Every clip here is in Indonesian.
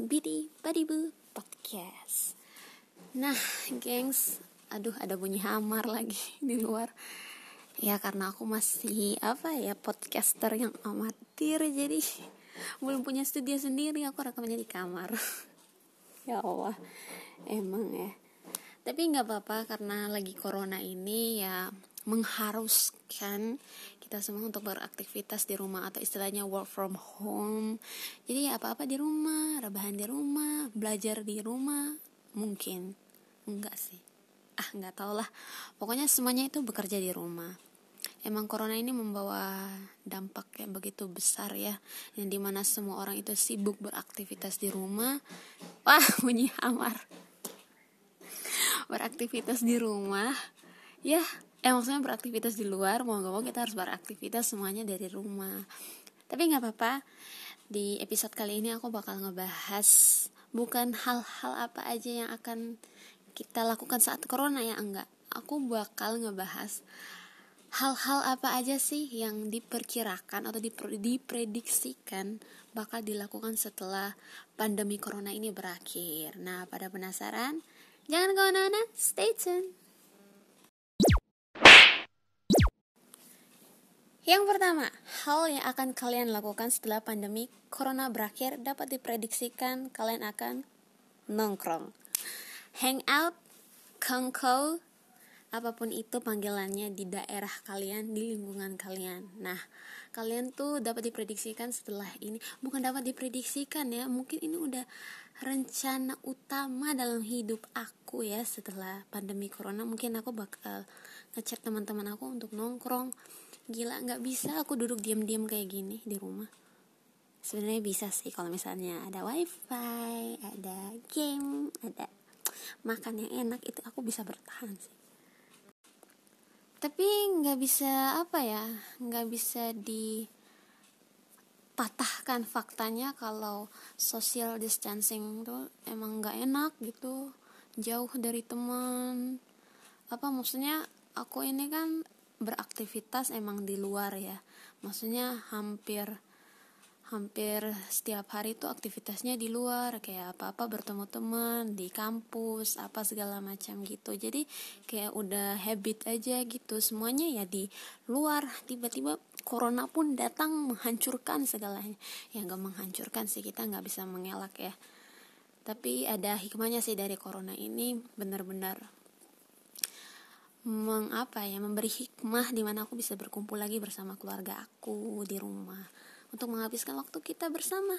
Bidi Badibu Podcast. Nah, gengs, aduh ada bunyi hamar lagi di luar. Ya karena aku masih apa ya podcaster yang amatir jadi belum punya studio sendiri aku rekamnya di kamar. ya Allah, emang ya. Tapi nggak apa-apa karena lagi corona ini ya mengharuskan kita semua untuk beraktivitas di rumah atau istilahnya work from home. Jadi ya apa-apa di rumah rebahan di rumah belajar di rumah mungkin. Enggak sih. Ah nggak tau lah. Pokoknya semuanya itu bekerja di rumah. Emang corona ini membawa dampak yang begitu besar ya yang di mana semua orang itu sibuk beraktivitas di rumah. Wah bunyi hamar. Beraktivitas di rumah. Ya eh maksudnya beraktivitas di luar mau gak mau kita harus beraktivitas semuanya dari rumah tapi nggak apa-apa di episode kali ini aku bakal ngebahas bukan hal-hal apa aja yang akan kita lakukan saat corona ya enggak aku bakal ngebahas hal-hal apa aja sih yang diperkirakan atau diprediksikan bakal dilakukan setelah pandemi corona ini berakhir. Nah, pada penasaran? Jangan ke mana-mana, stay tune. Yang pertama, hal yang akan kalian lakukan setelah pandemi corona berakhir dapat diprediksikan kalian akan nongkrong, hangout, kongko, apa pun itu panggilannya di daerah kalian, di lingkungan kalian. Nah, kalian tuh dapat diprediksikan setelah ini, bukan dapat diprediksikan ya, mungkin ini udah rencana utama dalam hidup aku ya setelah pandemi corona. Mungkin aku bakal ngechat teman-teman aku untuk nongkrong gila nggak bisa aku duduk diam-diam kayak gini di rumah sebenarnya bisa sih kalau misalnya ada wifi ada game ada makan yang enak itu aku bisa bertahan sih tapi nggak bisa apa ya nggak bisa dipatahkan faktanya kalau social distancing tuh emang nggak enak gitu jauh dari teman. Apa maksudnya aku ini kan beraktivitas emang di luar ya. Maksudnya hampir hampir setiap hari itu aktivitasnya di luar kayak apa-apa bertemu teman di kampus apa segala macam gitu. Jadi kayak udah habit aja gitu semuanya ya di luar. Tiba-tiba corona pun datang menghancurkan segalanya. Ya nggak menghancurkan sih kita nggak bisa mengelak ya. Tapi ada hikmahnya sih dari corona ini benar-benar mengapa ya memberi hikmah di mana aku bisa berkumpul lagi bersama keluarga aku di rumah untuk menghabiskan waktu kita bersama.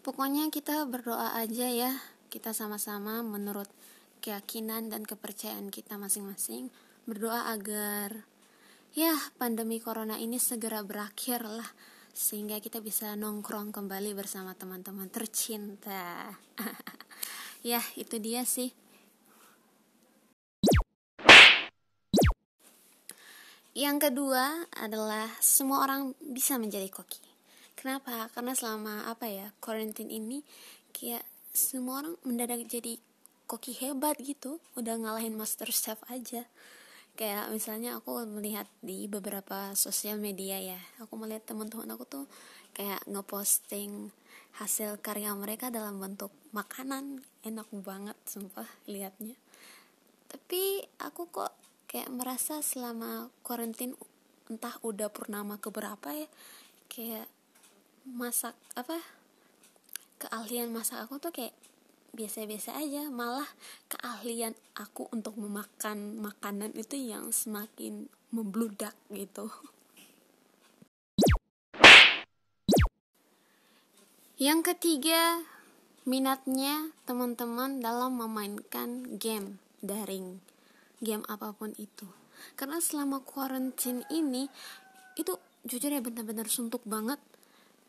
Pokoknya kita berdoa aja ya, kita sama-sama menurut keyakinan dan kepercayaan kita masing-masing berdoa agar ya pandemi corona ini segera berakhir lah sehingga kita bisa nongkrong kembali bersama teman-teman tercinta. ya, itu dia sih Yang kedua adalah semua orang bisa menjadi koki. Kenapa? Karena selama apa ya quarantine ini kayak semua orang mendadak jadi koki hebat gitu, udah ngalahin master chef aja. Kayak misalnya aku melihat di beberapa sosial media ya, aku melihat teman-teman aku tuh kayak ngeposting hasil karya mereka dalam bentuk makanan, enak banget sumpah liatnya. Tapi aku kok kayak merasa selama karantin entah udah purnama keberapa ya kayak masak apa keahlian masak aku tuh kayak biasa-biasa aja. Malah keahlian aku untuk memakan makanan itu yang semakin membludak gitu. Yang ketiga minatnya teman-teman dalam memainkan game daring game apa pun itu. Karena selama quarantine ini itu jujur ya benar-benar suntuk banget.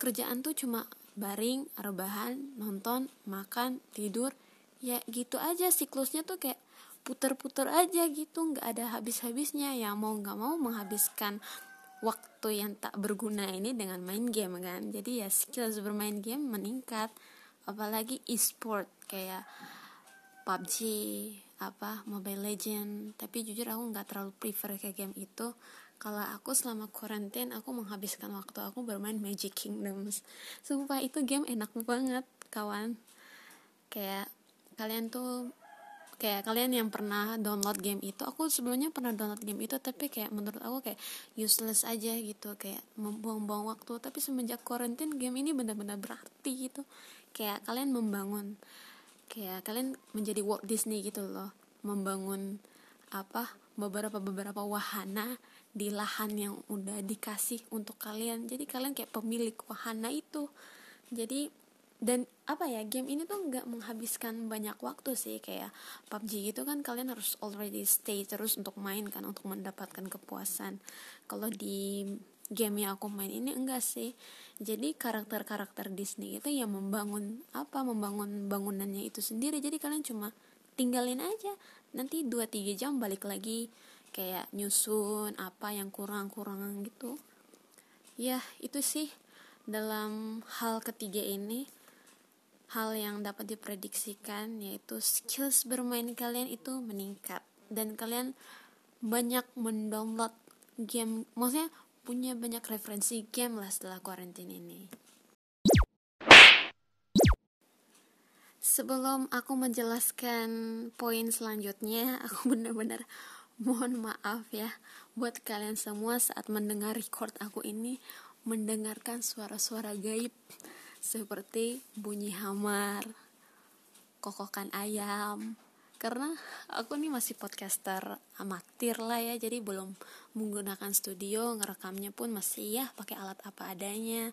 Kerjaan tuh cuma baring rebahan nonton makan tidur. Ya gitu aja siklusnya tuh kayak puter-puter aja gitu. Nggak ada habis-habisnya. Ya mau nggak mau menghabiskan waktu yang tak berguna ini dengan main game kan. Jadi ya skills bermain game meningkat. Apalagi e-sport kayak PUBG apa Mobile Legend. Tapi jujur aku nggak terlalu prefer ke game itu. Kalau aku selama karantin aku menghabiskan waktu aku bermain Magic Kingdoms. Sumpah itu game enak banget kawan. Kayak kalian tuh kayak kalian yang pernah download game itu aku sebelumnya pernah download game itu tapi kayak menurut aku kayak useless aja gitu kayak membuang-buang waktu. Tapi semenjak karantin game ini benar-benar berarti gitu. Kayak kalian membangun kayak kalian menjadi Walt Disney gitu loh. Membangun apa beberapa beberapa wahana di lahan yang udah dikasih untuk kalian. Jadi kalian kayak pemilik wahana itu. Jadi dan apa ya game ini tuh nggak menghabiskan banyak waktu sih. Kayak PUBG gitu kan kalian harus already stay terus untuk main kan untuk mendapatkan kepuasan. Kalau di game yang aku main ini enggak sih. Jadi karakter-karakter Disney itu yang membangun apa membangun bangunannya itu sendiri. Jadi kalian cuma tinggalin aja. Nanti 2-3 jam balik lagi kayak nyusun apa yang kurang-kurang gitu. Ya itu sih dalam hal ketiga ini. Hal yang dapat diprediksikan yaitu skills bermain kalian itu meningkat. Dan kalian banyak mendownload game maksudnya punya banyak referensi game lah setelah karantina ini. Sebelum aku menjelaskan poin selanjutnya, aku benar-benar mohon maaf ya buat kalian semua saat mendengar record aku ini mendengarkan suara-suara gaib seperti bunyi hamar, kokokan ayam, karena aku nih masih podcaster amatir lah ya jadi belum menggunakan studio ngerekamnya pun masih ya pakai alat apa adanya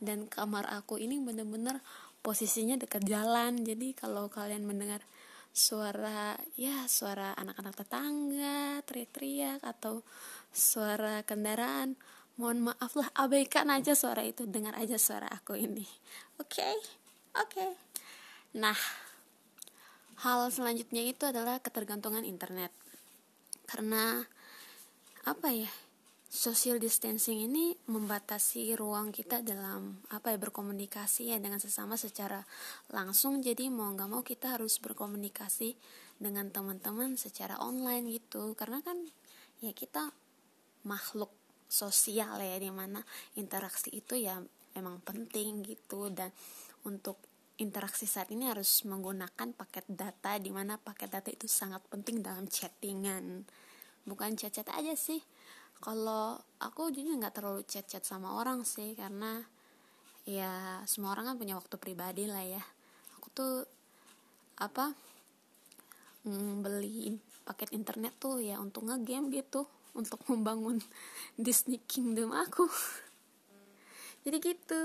dan kamar aku ini bener-bener posisinya dekat jalan jadi kalau kalian mendengar suara ya suara anak-anak tetangga teriak-teriak atau suara kendaraan mohon maaf lah abaikan aja suara itu dengar aja suara aku ini oke okay? oke okay. nah hal selanjutnya itu adalah ketergantungan internet. Karena apa ya social distancing ini membatasi ruang kita dalam apa ya berkomunikasi ya dengan sesama secara langsung. Jadi mau nggak mau kita harus berkomunikasi dengan teman-teman secara online gitu. Karena kan ya kita makhluk sosial ya di mana interaksi itu ya memang penting gitu. Dan untuk interaksi saat ini harus menggunakan paket data di mana paket data itu sangat penting dalam chattingan. Bukan chat-chat aja sih. Kalau aku jujur nggak terlalu chat-chat sama orang sih karena ya semua orang kan punya waktu pribadi lah ya. Aku tuh apa mm, beli paket internet tuh ya untuk ngegame gitu untuk membangun Disney Kingdom aku. Jadi gitu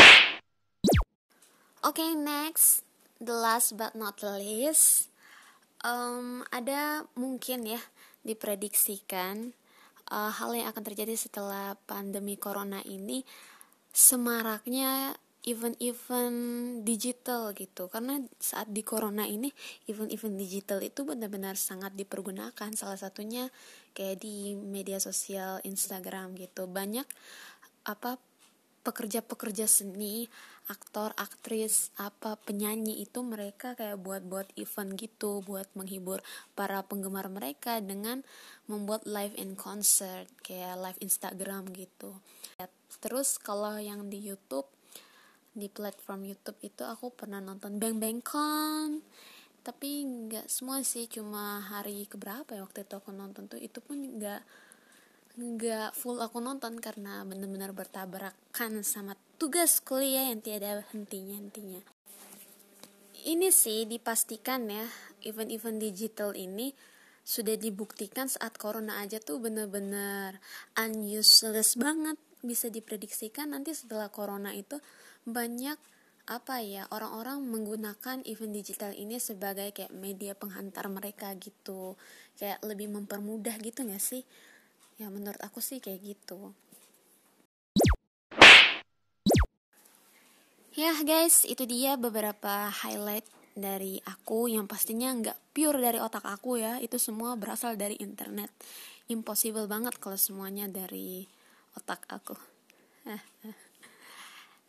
Oke, okay, next, the last but not least, um, ada mungkin ya diprediksikan uh, hal yang akan terjadi setelah pandemi corona ini semaraknya event-event digital gitu. Karena saat di corona ini event-event digital itu benar-benar sangat dipergunakan. Salah satunya kayak di media sosial Instagram gitu. Banyak apa pekerja-pekerja seni aktor aktris apa penyanyi itu mereka kayak buat-buat event gitu buat menghibur para penggemar mereka dengan membuat live in concert kayak live Instagram gitu. Terus kalau yang di YouTube di platform YouTube itu aku pernah nonton Bang Bang Con tapi nggak semua sih cuma hari keberapa ya waktu itu aku nonton tuh itu pun nggak nggak full aku nonton karena benar-benar bertabrakan sama tugas kuliah yang tiada hentinya hentinya. Ini sih dipastikan ya event-event digital ini sudah dibuktikan saat corona aja tuh bener-bener unuseless banget. Bisa diprediksikan nanti setelah corona itu banyak apa ya orang-orang menggunakan event digital ini sebagai kayak media penghantar mereka gitu. Kayak lebih mempermudah gitu gak sih ya menurut aku sih kayak gitu. Ya guys itu dia beberapa highlight dari aku yang pastinya nggak pure dari otak aku ya. Itu semua berasal dari internet. Impossible banget kalau semuanya dari otak aku.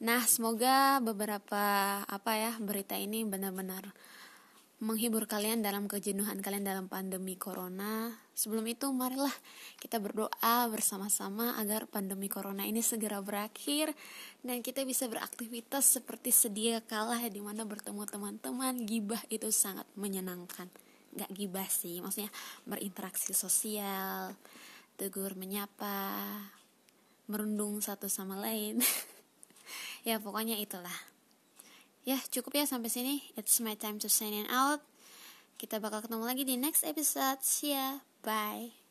Nah semoga beberapa apa ya berita ini benar-benar menghibur kalian dalam kejenuhan kalian dalam pandemi corona. Sebelum itu, marilah kita berdoa bersama-sama agar pandemi corona ini segera berakhir dan kita bisa beraktivitas seperti sedia kalah di mana bertemu teman-teman. Gibah itu sangat menyenangkan. Gak gibah sih, maksudnya berinteraksi sosial, tegur menyapa, merundung satu sama lain. ya, pokoknya itulah ya cukup ya sampai sini. It's my time to sign out. Kita bakal ketemu lagi di next episode. See ya. Bye